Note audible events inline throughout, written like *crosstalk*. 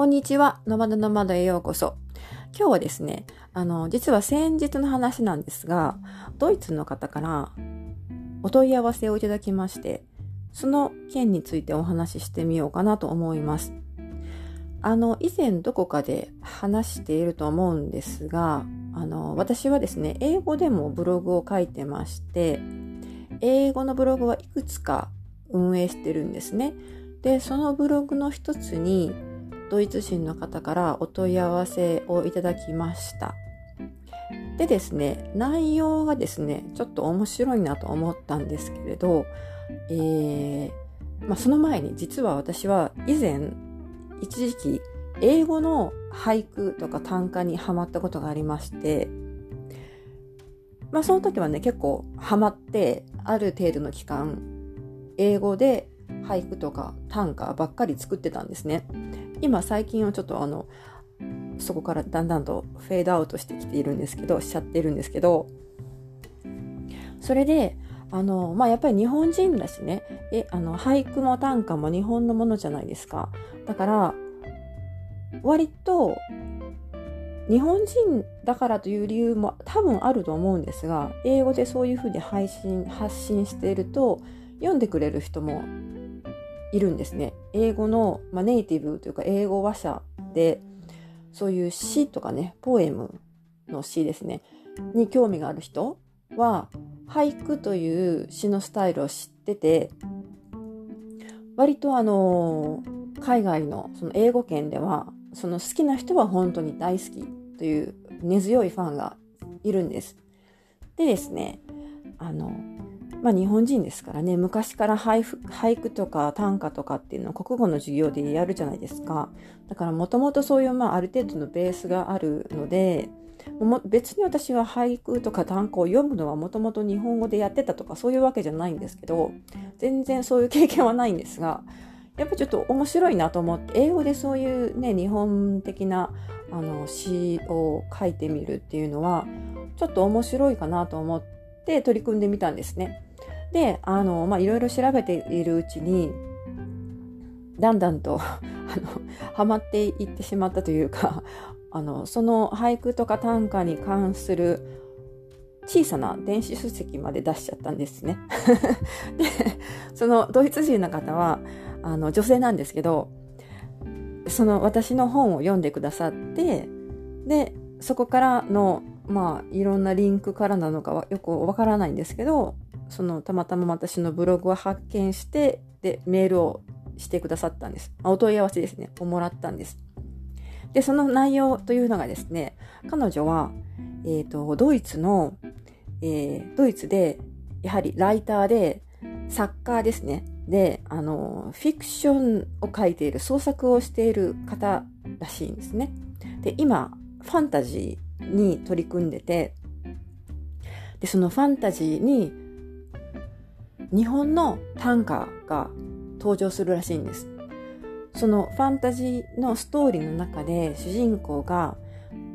こんにちは。ノマドノマドへようこそ。今日はですね、あの、実は先日の話なんですが、ドイツの方からお問い合わせをいただきまして、その件についてお話ししてみようかなと思います。あの、以前どこかで話していると思うんですが、あの、私はですね、英語でもブログを書いてまして、英語のブログはいくつか運営してるんですね。で、そのブログの一つに、ドイツ人の方からお問い合わせをいただきました。でですね、内容がですね、ちょっと面白いなと思ったんですけれど、えー、まあ、その前に実は私は以前、一時期、英語の俳句とか短歌にハマったことがありまして、まあその時はね、結構ハマって、ある程度の期間、英語で俳句とか短歌ばっかり作ってたんですね。今最近はちょっとあの、そこからだんだんとフェードアウトしてきているんですけど、しちゃってるんですけど、それで、あの、まあ、やっぱり日本人だしね、え、あの、俳句も短歌も日本のものじゃないですか。だから、割と、日本人だからという理由も多分あると思うんですが、英語でそういうふうに配信、発信していると、読んでくれる人もいるんですね。英語の、まあ、ネイティブというか英語話者で、そういう詩とかね、ポエムの詩ですね、に興味がある人は、俳句という詩のスタイルを知ってて、割とあの、海外のその英語圏では、その好きな人は本当に大好きという根強いファンがいるんです。でですね、あの、まあ日本人ですからね、昔から俳句とか短歌とかっていうのを国語の授業でやるじゃないですか。だからもともとそういうまあある程度のベースがあるので、別に私は俳句とか短歌を読むのはもともと日本語でやってたとかそういうわけじゃないんですけど、全然そういう経験はないんですが、やっぱちょっと面白いなと思って、英語でそういうね、日本的なあの詩を書いてみるっていうのは、ちょっと面白いかなと思って取り組んでみたんですね。で、あの、まあ、いろいろ調べているうちに、だんだんと *laughs* あの、ハマっていってしまったというか、*laughs* あの、その俳句とか短歌に関する小さな電子書籍まで出しちゃったんですね。*laughs* で、そのドイツ人の方は、あの、女性なんですけど、その私の本を読んでくださって、で、そこからの、まあ、いろんなリンクからなのかはよくわからないんですけど、そのたまたま私のブログを発見して、で、メールをしてくださったんです。まお問い合わせですね、をもらったんです。で、その内容というのがですね、彼女は、え、ー、と、ドイツの、えー、ドイツで、やはりライターで、作家ですね。で、あの、フィクションを書いている、創作をしている方らしいんですね。で、今、ファンタジーに取り組んでて、で、そのファンタジーに日本の短歌が登場するらしいんです。そのファンタジーのストーリーの中で主人公が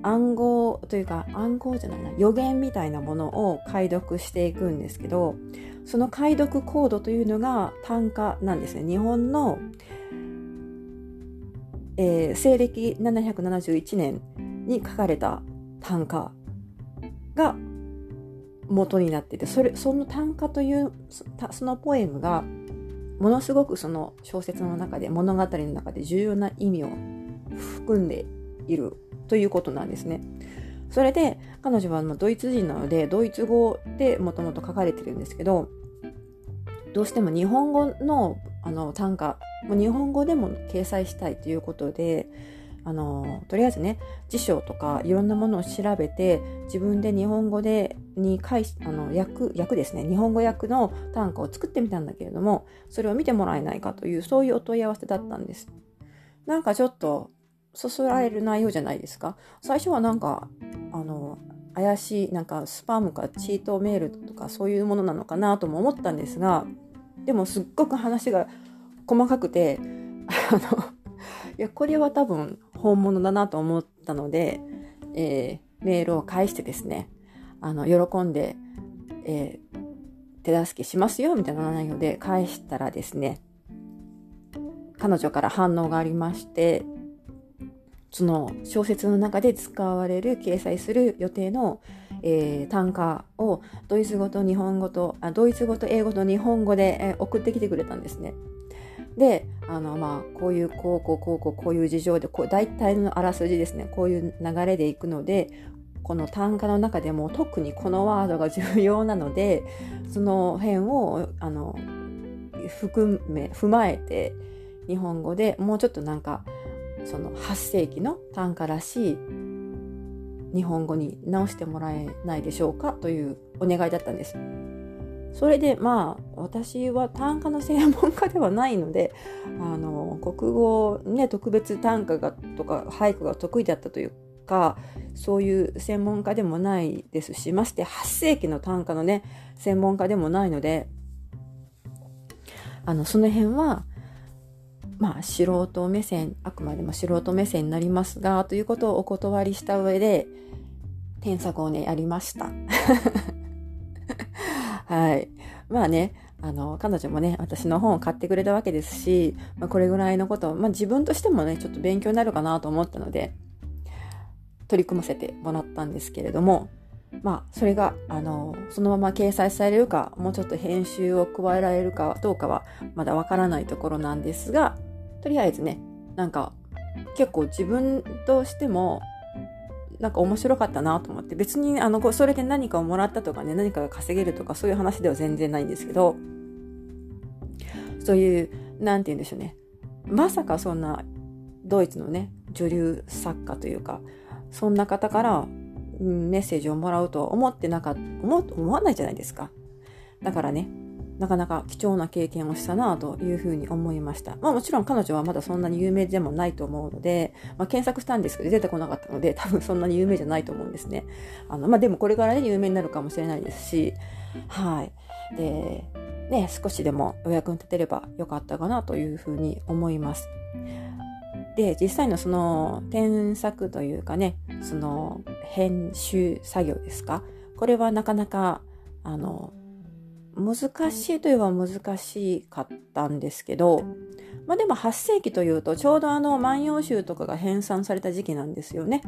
暗号というか暗号じゃないな予言みたいなものを解読していくんですけどその解読コードというのが短歌なんですね日本の、えー、西暦771年に書かれた短歌が元になっててそれその短歌というそのポエムがものすごくその小説の中で物語の中で重要な意味を含んでいるということなんですね。それで彼女はドイツ人なのでドイツ語でもともと書かれてるんですけどどうしても日本語のあの短歌も日本語でも掲載したいということであのとりあえずね辞書とかいろんなものを調べて自分で日本語でに返しあの訳訳ですね。日本語訳の短歌を作ってみたんだけれどもそれを見てもらえないかというそういうお問い合わせだったんです。なんかちょっとそそられる内容じゃないですか。最初はなんかあの怪しいなんかスパムかチートメールとかそういうものなのかなとも思ったんですがでもすっごく話が細かくて *laughs* あのいやこれは多分本物だなと思ったので、えー、メールを返してですね、あの、喜んで、えー、手助けしますよ、みたいな内容で返したらですね、彼女から反応がありまして、その小説の中で使われる掲載する予定の、えー、単価をドイツ語と日本語とあドイツ語と英語と日本語で、えー、送ってきてくれたんですね。であのまあこういうこうこうこうこうこういう事情でこう大体のあらすじですねこういう流れでいくのでこの単価の中でも特にこのワードが重要なのでその辺をあの含め踏まえて日本語でもうちょっとなんかその8世紀の短歌らしい日本語に直してもらえないでしょうかというお願いだったんです。それでまあ私は短歌の専門家ではないので *laughs* あの国語ね特別短歌がとか俳句が得意だったというかそういう専門家でもないですしまして8世紀の短歌のね専門家でもないのであのその辺はまあ素人目線あくまでも素人目線になりますがということをお断りした上で添削をねやりました。*laughs* はい。まあねあの彼女もね私の本を買ってくれたわけですし、まあ、これぐらいのことを、まあ、自分としてもねちょっと勉強になるかなと思ったので取り組ませてもらったんですけれどもまあそれがあのそのまま掲載されるかもうちょっと編集を加えられるかどうかはまだわからないところなんですがとりあえずねなんか結構自分としてもなんか面白かったなと思って別にあのそれで何かをもらったとかね何かが稼げるとかそういう話では全然ないんですけどそういう何て言うんでしょうね。まさかそんなドイツのね女流作家というかそんな方からメッセージをもらうとは思ってなかった思思わないじゃないですか。だからねなかなか貴重な経験をしたなというふうに思いました。まあもちろん彼女はまだそんなに有名でもないと思うので、まあ、検索したんですけど出てこなかったので *laughs* 多分そんなに有名じゃないと思うんですね。あのまあでもこれからね有名になるかもしれないですし、はい。で、ね、少しでもお役に立てればよかったかなというふうに思います。で、実際のその添削というかね、その編集作業ですか？これはなかなかあの難しいといえば難しかったんですけど、まあでも8世紀というとちょうどあの万葉集とかが編纂された時期なんですよね。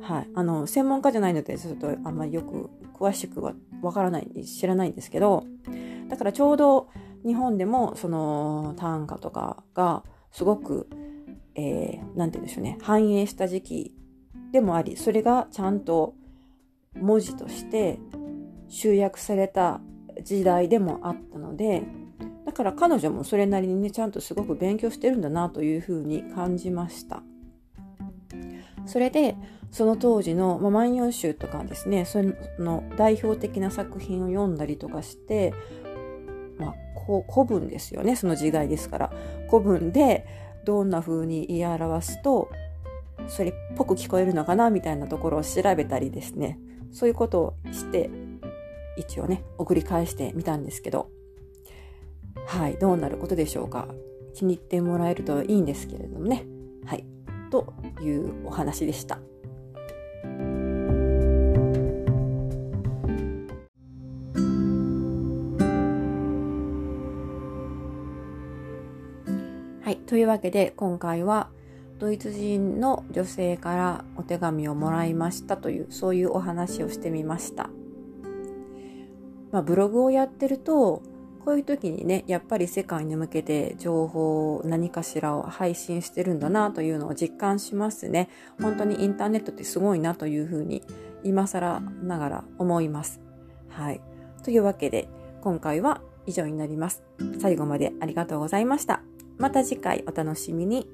はい。あの、専門家じゃないのでちょっとあんまりよく詳しくはわからない、知らないんですけど、だからちょうど日本でもその短歌とかがすごく、えー、なんて言うんでしょうね、繁栄した時期でもあり、それがちゃんと文字として集約された時代でもあったのでだから彼女もそれなりにねちゃんとすごく勉強してるんだなというふうに感じました。それでその当時の「まあ、万葉集」とかですねその代表的な作品を読んだりとかしてまあ古文ですよねその時代ですから。古文でどんな風に言い表すとそれっぽく聞こえるのかなみたいなところを調べたりですね。そういうことをして一応ね、送り返してみたんですけど、はい、どうなることでしょうか。気に入ってもらえるといいんですけれどもね。はい、というお話でした。はい、というわけで今回はドイツ人の女性からお手紙をもらいましたというそういうお話をしてみました。まあ、ブログをやってるとこういう時にねやっぱり世界に向けて情報何かしらを配信してるんだなというのを実感しますね。本当にインターネットってすごいなというふうに今更ながら思います。はい。というわけで今回は以上になります。最後までありがとうございました。また次回お楽しみに。